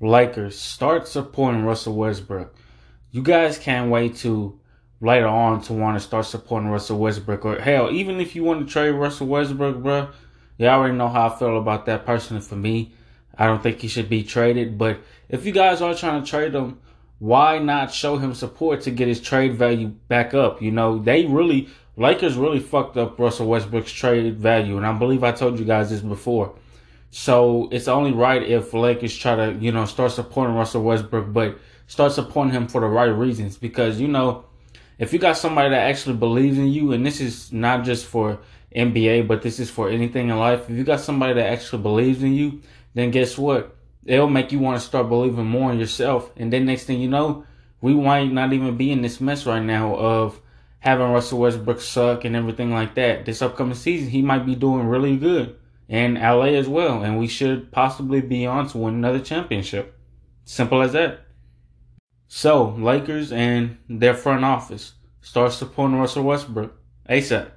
Lakers, start supporting Russell Westbrook. You guys can't wait to later on to want to start supporting Russell Westbrook. Or hell, even if you want to trade Russell Westbrook, bro, you already know how I feel about that personally for me. I don't think he should be traded. But if you guys are trying to trade him, why not show him support to get his trade value back up? You know, they really, Lakers really fucked up Russell Westbrook's trade value. And I believe I told you guys this before. So it's only right if Lakers try to, you know, start supporting Russell Westbrook, but start supporting him for the right reasons. Because, you know, if you got somebody that actually believes in you, and this is not just for NBA, but this is for anything in life, if you got somebody that actually believes in you, then guess what? It'll make you want to start believing more in yourself. And then next thing you know, we might not even be in this mess right now of having Russell Westbrook suck and everything like that. This upcoming season, he might be doing really good. And LA as well. And we should possibly be on to win another championship. Simple as that. So, Lakers and their front office start supporting Russell Westbrook ASAP.